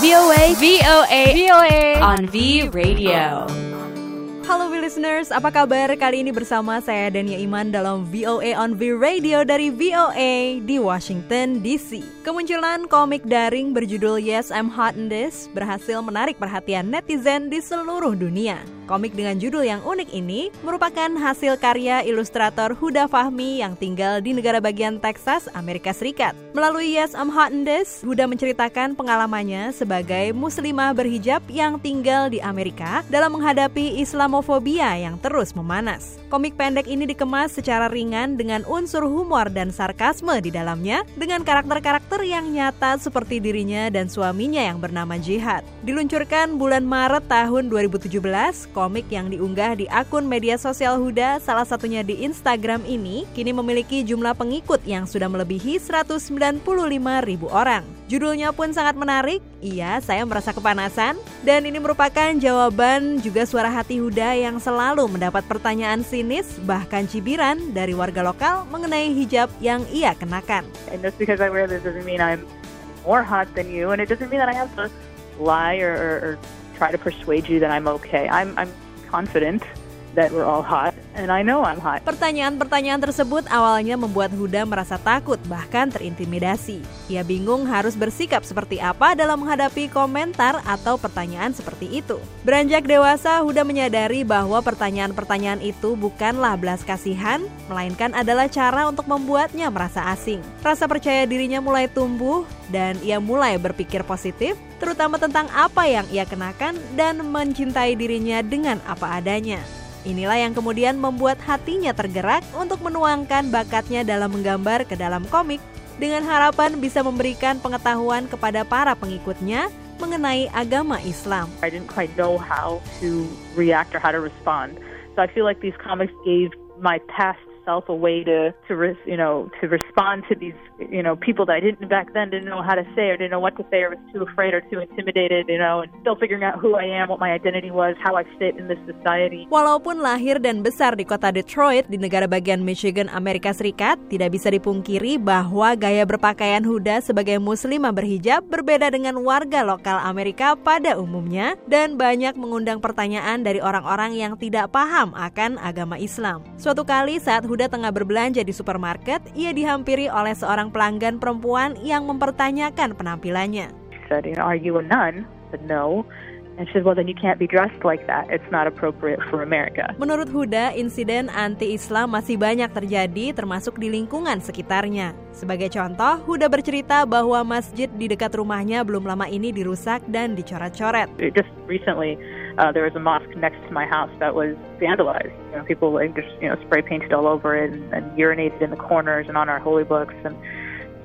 VOA, VOA, VOA on V Radio. Halo V listeners, apa kabar? Kali ini bersama saya Dania Iman dalam VOA on V Radio dari VOA di Washington DC. Kemunculan komik daring berjudul Yes I'm Hot in This berhasil menarik perhatian netizen di seluruh dunia. Komik dengan judul yang unik ini merupakan hasil karya ilustrator Huda Fahmi yang tinggal di negara bagian Texas, Amerika Serikat. Melalui Yes I'm Hot in This, Huda menceritakan pengalamannya sebagai muslimah berhijab yang tinggal di Amerika dalam menghadapi Islamofobia yang terus memanas. Komik pendek ini dikemas secara ringan dengan unsur humor dan sarkasme di dalamnya dengan karakter-karakter yang nyata seperti dirinya dan suaminya yang bernama Jihad. Diluncurkan bulan Maret tahun 2017, komik yang diunggah di akun media sosial Huda, salah satunya di Instagram ini, kini memiliki jumlah pengikut yang sudah melebihi 195 ribu orang. Judulnya pun sangat menarik, iya saya merasa kepanasan, dan ini merupakan jawaban juga suara hati Huda yang selalu mendapat pertanyaan sinis, bahkan cibiran dari warga lokal mengenai hijab yang ia kenakan. And just because I wear this doesn't mean I'm more hot than you, and it doesn't mean that I have to lie or, or, or try to persuade you that I'm okay. I'm, I'm confident that we're all hot, and I know I'm hot. Pertanyaan-pertanyaan tersebut awalnya membuat Huda merasa takut, bahkan terintimidasi. Ia bingung harus bersikap seperti apa dalam menghadapi komentar atau pertanyaan seperti itu. Beranjak dewasa, Huda menyadari bahwa pertanyaan-pertanyaan itu bukanlah belas kasihan, melainkan adalah cara untuk membuatnya merasa asing. Rasa percaya dirinya mulai tumbuh, dan ia mulai berpikir positif, terutama tentang apa yang ia kenakan dan mencintai dirinya dengan apa adanya. Inilah yang kemudian membuat hatinya tergerak untuk menuangkan bakatnya dalam menggambar ke dalam komik dengan harapan bisa memberikan pengetahuan kepada para pengikutnya mengenai agama Islam. I didn't quite know how to react or how to respond. So I feel like these comics gave my past self a way to to res, you know to respond to these you know people that I didn't back then didn't know how to say or didn't know what to say or was too afraid or too intimidated you know and still figuring out who I am what my identity was how I fit in this society Walaupun lahir dan besar di kota Detroit di negara bagian Michigan Amerika Serikat tidak bisa dipungkiri bahwa gaya berpakaian Huda sebagai muslimah berhijab berbeda dengan warga lokal Amerika pada umumnya dan banyak mengundang pertanyaan dari orang-orang yang tidak paham akan agama Islam. Suatu kali saat Huda tengah berbelanja di supermarket, ia dihampiri oleh seorang pelanggan perempuan yang mempertanyakan penampilannya. said you know are you a nun said no and she said well then you can't be dressed like that it's not appropriate for America Menurut Huda, insiden anti-Islam masih banyak terjadi termasuk di lingkungan sekitarnya. Sebagai contoh, Huda bercerita bahwa masjid di dekat rumahnya belum lama ini dirusak dan dicoret-coret. It just recently uh, there was a mosque next to my house that was vandalized. You know, people like just you know spray painted all over it and, and urinated in the corners and on our holy books and.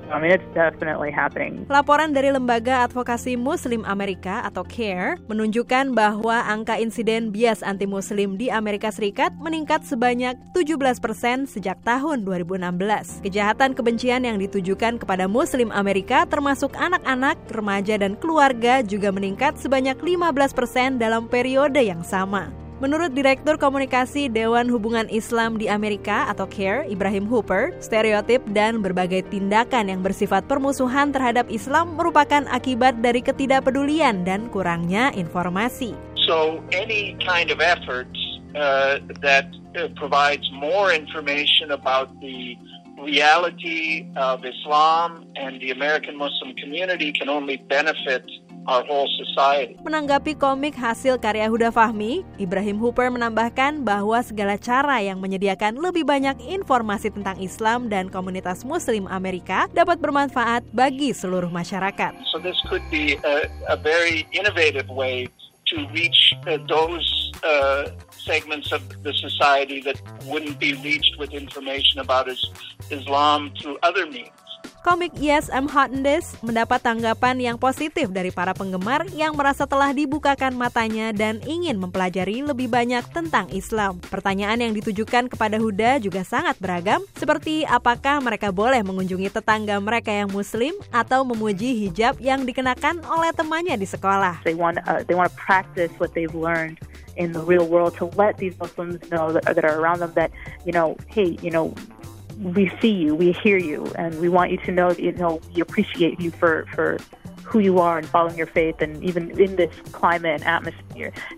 I mean, it's definitely happening. Laporan dari Lembaga Advokasi Muslim Amerika atau CARE menunjukkan bahwa angka insiden bias anti-muslim di Amerika Serikat meningkat sebanyak 17% sejak tahun 2016. Kejahatan kebencian yang ditujukan kepada muslim Amerika termasuk anak-anak, remaja, dan keluarga juga meningkat sebanyak 15% dalam periode yang sama. Menurut Direktur Komunikasi Dewan Hubungan Islam di Amerika atau CARE, Ibrahim Hooper, stereotip dan berbagai tindakan yang bersifat permusuhan terhadap Islam merupakan akibat dari ketidakpedulian dan kurangnya informasi. So any kind of efforts uh, that uh, provides more information about the reality of Islam and the American Muslim community can only benefit our whole society. Menanggapi komik hasil karya Huda Fahmi, Ibrahim Hooper menambahkan bahwa segala cara yang menyediakan lebih banyak informasi tentang Islam dan komunitas Muslim Amerika dapat bermanfaat bagi seluruh masyarakat. So this could be a, a very innovative way to reach uh, those uh, segments of the society that wouldn't be reached with information about is, Islam through other means. Komik Yes I'm Hot in This mendapat tanggapan yang positif dari para penggemar yang merasa telah dibukakan matanya dan ingin mempelajari lebih banyak tentang Islam. Pertanyaan yang ditujukan kepada Huda juga sangat beragam, seperti apakah mereka boleh mengunjungi tetangga mereka yang muslim atau memuji hijab yang dikenakan oleh temannya di sekolah. They want uh, they want to practice what they've learned in the real world to let these Muslims know that are around them that you know, hey, you know, we see you, we hear you, and we want you to know, that you know, we appreciate you for for who you are and following your faith and even in this climate and atmosphere.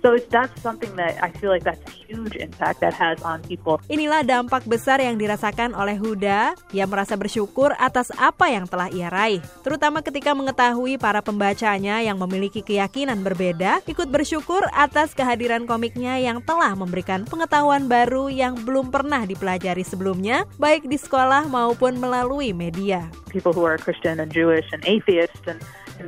So it's, that's something that I feel like that's a huge impact that has on people. Inilah dampak besar yang dirasakan oleh Huda. Ia merasa bersyukur atas apa yang telah ia raih, terutama ketika mengetahui para pembacanya yang memiliki keyakinan berbeda ikut bersyukur atas kehadiran komiknya yang telah memberikan pengetahuan baru yang belum pernah dipelajari sebelumnya, baik di sekolah maupun melalui media. People who are Christian and Jewish and atheists and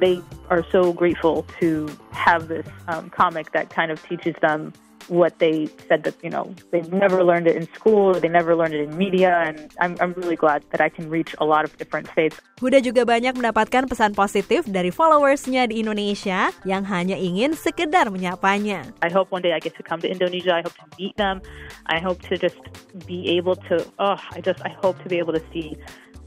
they are so grateful to have this um, comic that kind of teaches them what they said that you know they've never learned it in school, they never learned it in media, and I'm I'm really glad that I can reach a lot of different faiths. Huda juga banyak mendapatkan pesan positif dari followersnya di Indonesia yang hanya ingin sekedar menyapanya. I hope one day I get to come to Indonesia. I hope to meet them. I hope to just be able to. Oh, I just I hope to be able to see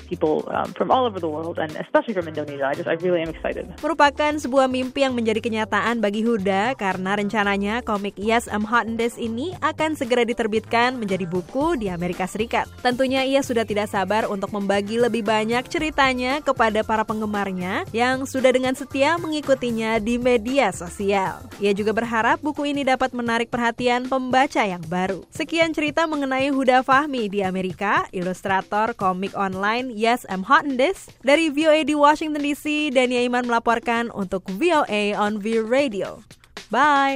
people from all over the world and especially from Indonesia. I just I really am excited. Merupakan sebuah mimpi yang menjadi kenyataan bagi Huda karena rencananya komik Yes I'm Hot in This ini akan segera diterbitkan menjadi buku di Amerika Serikat. Tentunya ia sudah tidak sabar untuk membagi lebih banyak ceritanya kepada para penggemarnya yang sudah dengan setia mengikutinya di media sosial. Ia juga berharap buku ini dapat menarik perhatian pembaca yang baru. Sekian cerita mengenai Huda Fahmi di Amerika, ilustrator komik online Yes, I'm Hot in This. Dari VOA di Washington DC, Dania Iman melaporkan untuk VOA on V Radio. Bye.